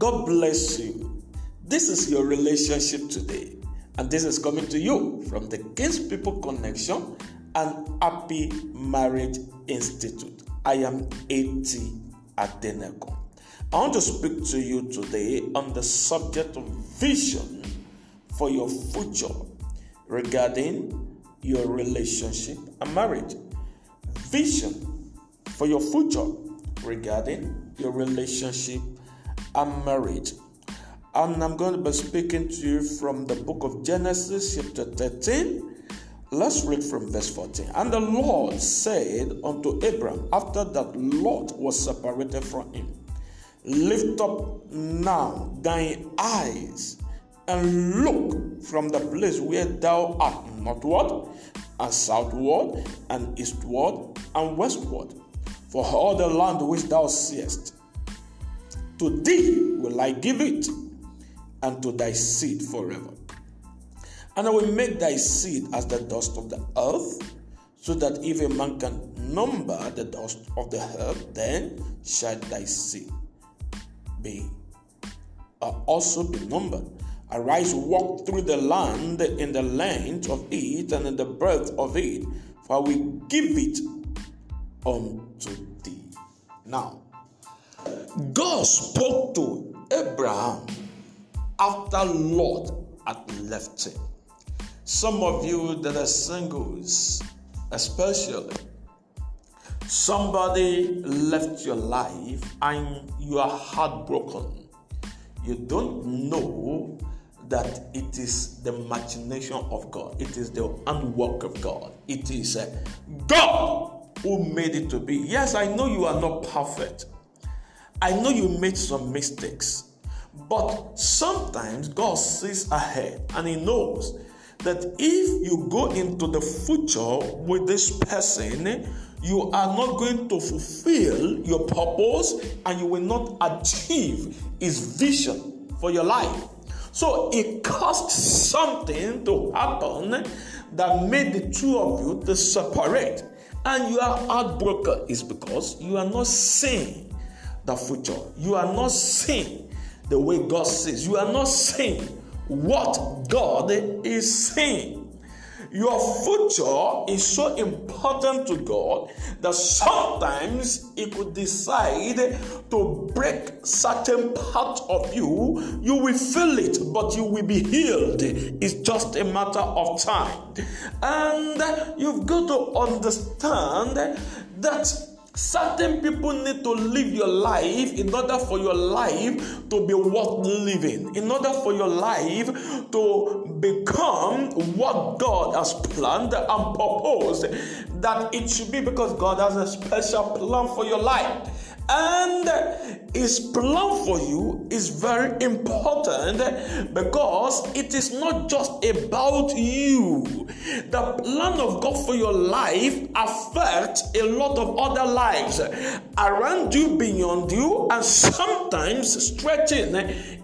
God bless you. This is your relationship today, and this is coming to you from the King's People Connection and Happy Marriage Institute. I am A.T. Adenekan. I want to speak to you today on the subject of vision for your future regarding your relationship and marriage. Vision for your future regarding your relationship and marriage. And I'm going to be speaking to you from the book of Genesis, chapter 13. Let's read from verse 14. And the Lord said unto Abram, after that Lot was separated from him, Lift up now thine eyes and look from the place where thou art northward and southward and eastward and westward. For all the land which thou seest, to thee will I give it, and to thy seed forever. And I will make thy seed as the dust of the earth, so that if a man can number the dust of the earth, then shall thy seed be uh, also be numbered. Arise, walk through the land in the length of it and in the breadth of it, for we give it unto thee. Now, God spoke to Abraham after Lot had left him. Some of you that are singles, especially, somebody left your life and you are heartbroken. You don't know that it is the machination of God, it is the handwork of God, it is uh, God who made it to be. Yes, I know you are not perfect. I know you made some mistakes. But sometimes God sees ahead and He knows that if you go into the future with this person, you are not going to fulfill your purpose and you will not achieve His vision for your life. So it cost something to happen that made the two of you to separate. And you are heartbroken is because you are not seeing the future. You are not seeing the way God sees. You are not seeing what God is saying. Your future is so important to God that sometimes He could decide to break certain part of you. You will feel it, but you will be healed. It's just a matter of time. And you've got to understand that Certain people need to live your life in order for your life to be worth living, in order for your life to become what God has planned and proposed that it should be because God has a special plan for your life. And his plan for you is very important because it is not just about you. The plan of God for your life affects a lot of other lives around you, beyond you, and sometimes stretching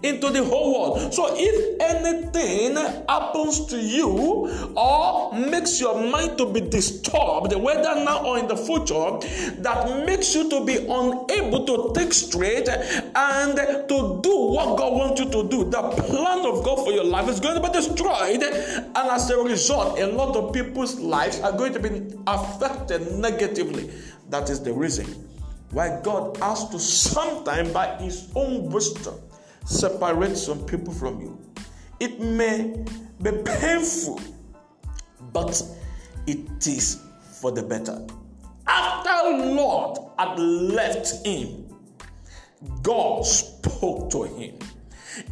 into the whole world. So, if anything happens to you or makes your mind to be disturbed, whether now or in the future, that makes you to be unable to think straight and to do what God wants you to do, the plan of God for your life is going to be destroyed. And as a result, a lot of people's lives are going to be affected negatively. That is the reason why God has to sometimes, by His own wisdom, separate some people from you. It may be painful, but it is for the better. After Lot had left him, God spoke to him.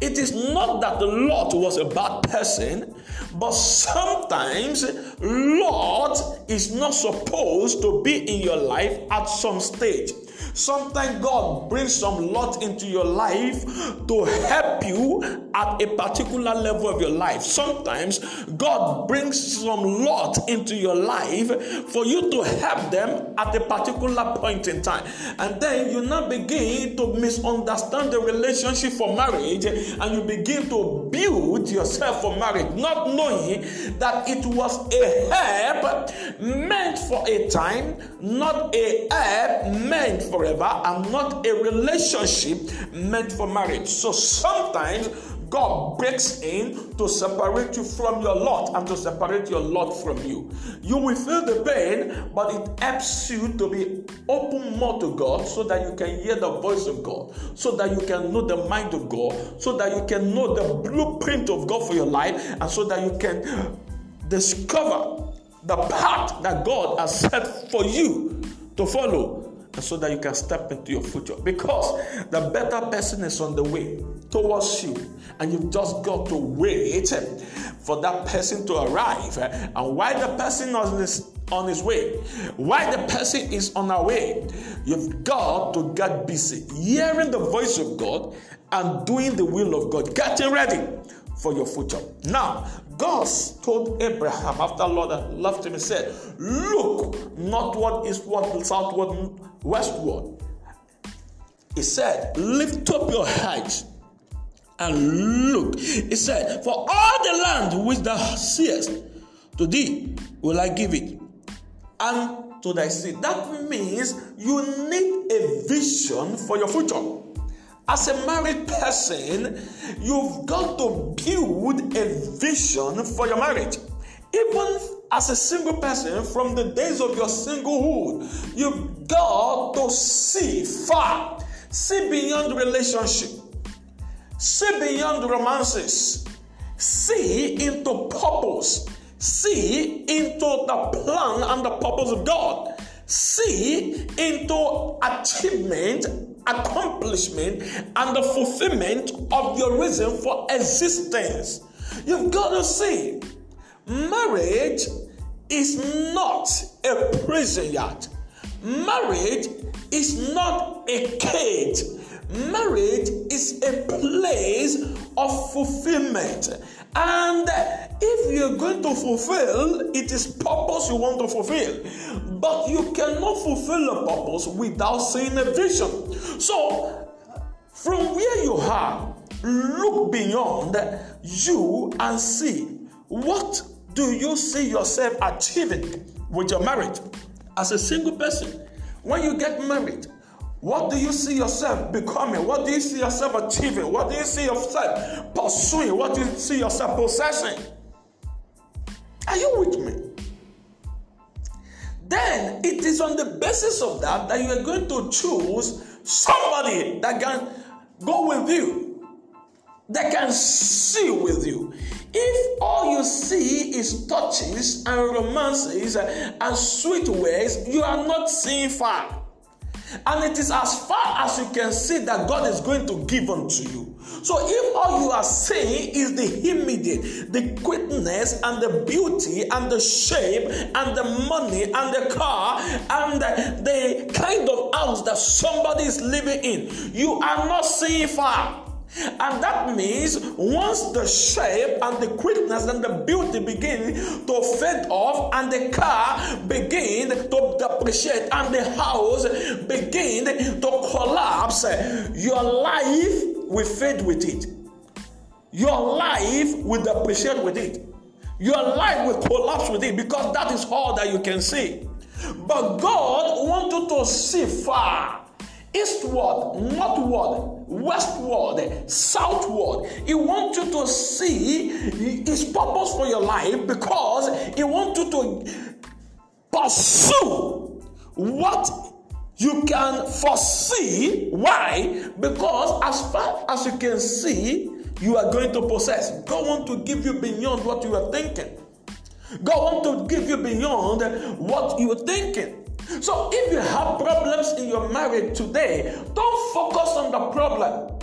It is not that the Lot was a bad person, but sometimes Lot is not supposed to be in your life at some stage. Sometimes God brings some lot into your life to help you at a particular level of your life. Sometimes God brings some lot into your life for you to help them at a particular point in time. And then you now begin to misunderstand the relationship for marriage and you begin to build yourself for marriage, not knowing that it was a help meant for a time, not a help meant forever, and not a relationship meant for marriage. So sometimes God breaks in to separate you from your lot and to separate your lot from you. You will feel the pain, but it helps you to be open more to God so that you can hear the voice of God, so that you can know the mind of God, so that you can know the blueprint of God for your life, and so that you can discover the path that God has set for you to follow so that you can step into your future. Because the better person is on the way towards you, and you've just got to wait for that person to arrive. And while the person is on his way, while the person is on our way, you've got to get busy hearing the voice of God and doing the will of God, getting ready for your future. Now, God told Abraham after Lot left him, He said, Look northward, eastward, southward, westward. He said, Lift up your heads and look. He said, For all the land which thou seest, to thee will I give it, and to thy seed. That means you need a vision for your future. As a married person, you've got to build a vision for your marriage. Even as a single person, from the days of your singlehood, you've got to see far, see beyond relationship, see beyond romances, see into purpose, see into the plan and the purpose of God, see into achievement accomplishment and the fulfillment of your reason for existence. You've got to see marriage is not a prison yard, marriage is not a cage. Marriage is a place of fulfillment. And if you're going to fulfill, it is purpose you want to fulfill. But you cannot fulfill a purpose without seeing a vision. So, from where you are, look beyond you and see what do you see yourself achieving with your marriage as a single person. When you get married, what do you see yourself becoming? What do you see yourself achieving? What do you see yourself pursuing? What do you see yourself possessing? Are you with me? Then it is on the basis of that that you are going to choose somebody that can go with you, that can see with you. If all you see is touches and romances and sweet words, you are not seeing far. And it is as far as you can see that God is going to give unto you. So if all you are seeing is the immediate, the quickness and the beauty and the shape and the money and the car and the, the kind of house that somebody is living in, you are not seeing far. And that means once the shape and the quickness and the beauty begin to fade off, and the car begin to depreciate, and the house begin to collapse, your life will fade with it. Your life will depreciate with it. Your life will collapse with it because that is all that you can see. But God wants you to see far eastward, northward, westward, southward. He wants you to see His purpose for your life because He wants you to pursue what you can foresee. Why? Because as far as you can see, you are going to possess. God wants to give you beyond what you are thinking. God wants to give you beyond what you are thinking. So if you have problems in your marriage today, don't focus on the problem.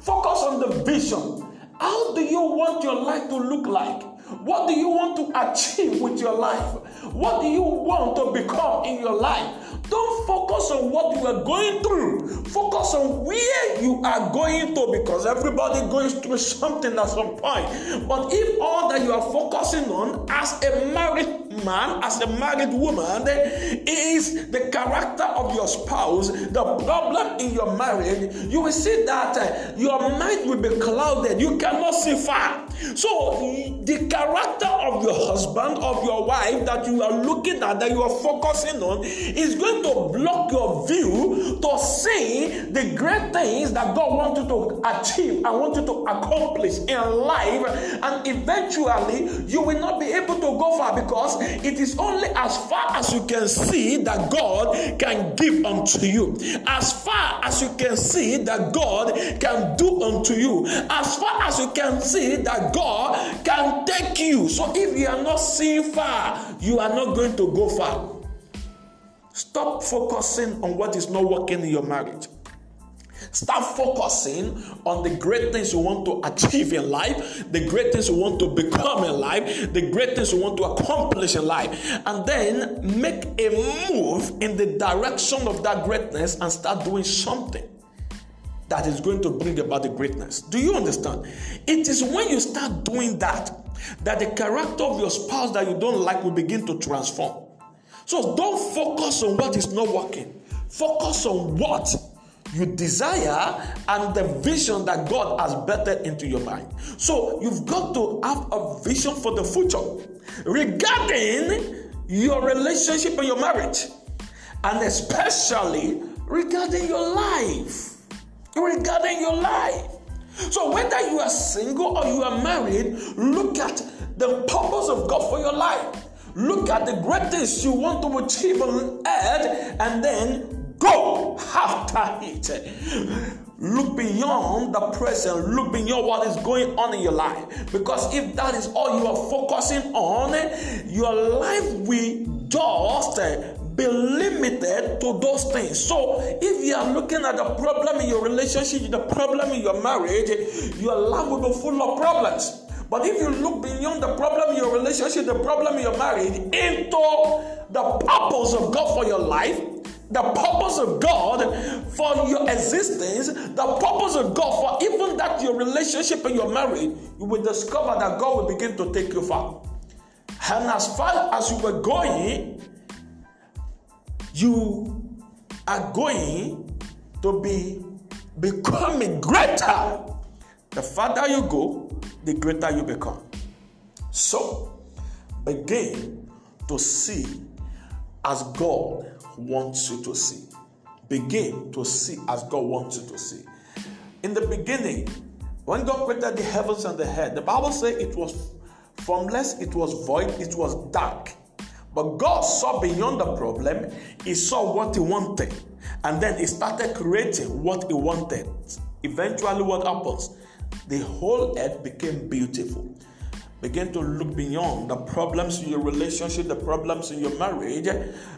Focus on the vision. How do you want your life to look like? What do you want to achieve with your life? What do you want to become in your life? Don't focus on what you are going through. Focus on where you are going to because everybody goes through something at some point. But if all that you are focusing on as a married man, as a married woman, is the character of your spouse, the problem in your marriage, you will see that uh, your mind will be clouded. You cannot see far. So the character of your husband, of your wife that you are looking at, that you are focusing on, is going to block your view to see the great things that God wants you to achieve and want you to accomplish in life. And eventually, you will not be able to go far because it is only as far as you can see that God can give unto you. As far as you can see that God can do unto you. As far as you can see that God can take you. So if you are not seeing far, you are not going to go far. Stop focusing on what is not working in your marriage. Start focusing on the great things you want to achieve in life, the great things you want to become in life, the great things you want to accomplish in life, and then make a move in the direction of that greatness and start doing something that is going to bring about the greatness. Do you understand? It is when you start doing that that the character of your spouse that you don't like will begin to transform. So don't focus on what is not working. Focus on what you desire and the vision that God has bettered into your mind. So you've got to have a vision for the future regarding your relationship and your marriage, and especially regarding your life. Regarding your life. So whether you are single or you are married, look at the purpose of God for your life. Look at the great things you want to achieve on earth and then Go after it. Look beyond the present, look beyond what is going on in your life. Because if that is all you are focusing on, your life will just be limited to those things. So, if you are looking at the problem in your relationship, the problem in your marriage, your life will be full of problems. But if you look beyond the problem in your relationship, the problem in your marriage, into the purpose of God for your life, the purpose of God for your existence, the purpose of God for even that your relationship and your marriage, you will discover that God will begin to take you far. And as far as you were going, you are going to be becoming greater. The farther you go, the greater you become. So, begin to see as God wants you to see. Begin to see as God wants you to see. In the beginning, when God created the heavens and the earth, the Bible says it was formless, it was void, it was dark. But God saw beyond the problem, He saw what He wanted, and then He started creating what He wanted. Eventually, what happens? The whole earth became beautiful. Begin to look beyond the problems in your relationship, the problems in your marriage.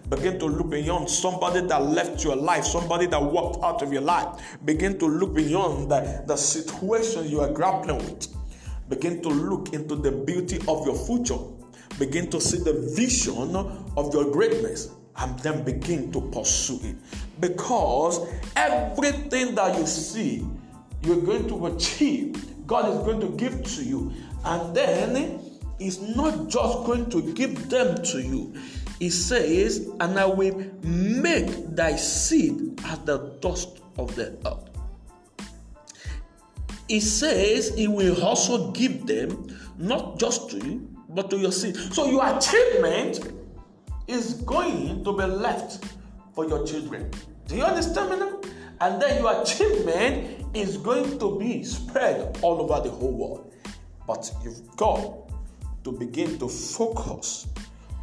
Begin to look beyond somebody that left your life, somebody that walked out of your life. Begin to look beyond the, the situation you are grappling with. Begin to look into the beauty of your future. Begin to see the vision of your greatness and then begin to pursue it. Because everything that you see, you're going to achieve, God is going to give to you and then he's not just going to give them to you. He says, And I will make thy seed as the dust of the earth. He says he will also give them not just to you, but to your seed. So your achievement is going to be left for your children. Do you understand me now? And then your achievement is going to be spread all over the whole world. But you've got to begin to focus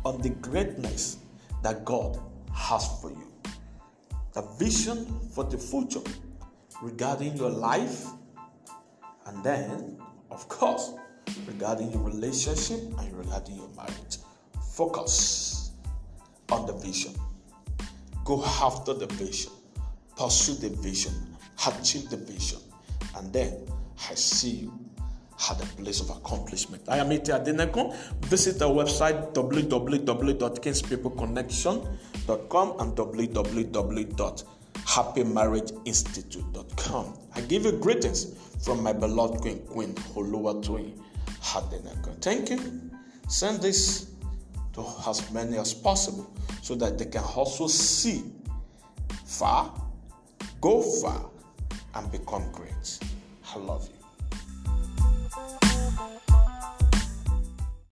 on the greatness that God has for you. The vision for the future regarding your life, and then, of course, regarding your relationship and regarding your marriage. Focus on the vision. Go after the vision. Pursue the vision. Achieve the vision. And then I see you at a place of accomplishment. I am A.T. Adenekan. Visit our website www.kingspeopleconnection.com and www.happymarriageinstitute.com. I give you greetings from my beloved Queen, Queen Oluwatoyin Adenekan. Thank you. Send this to as many as possible so that they can also see far, go far, and become great. I love you.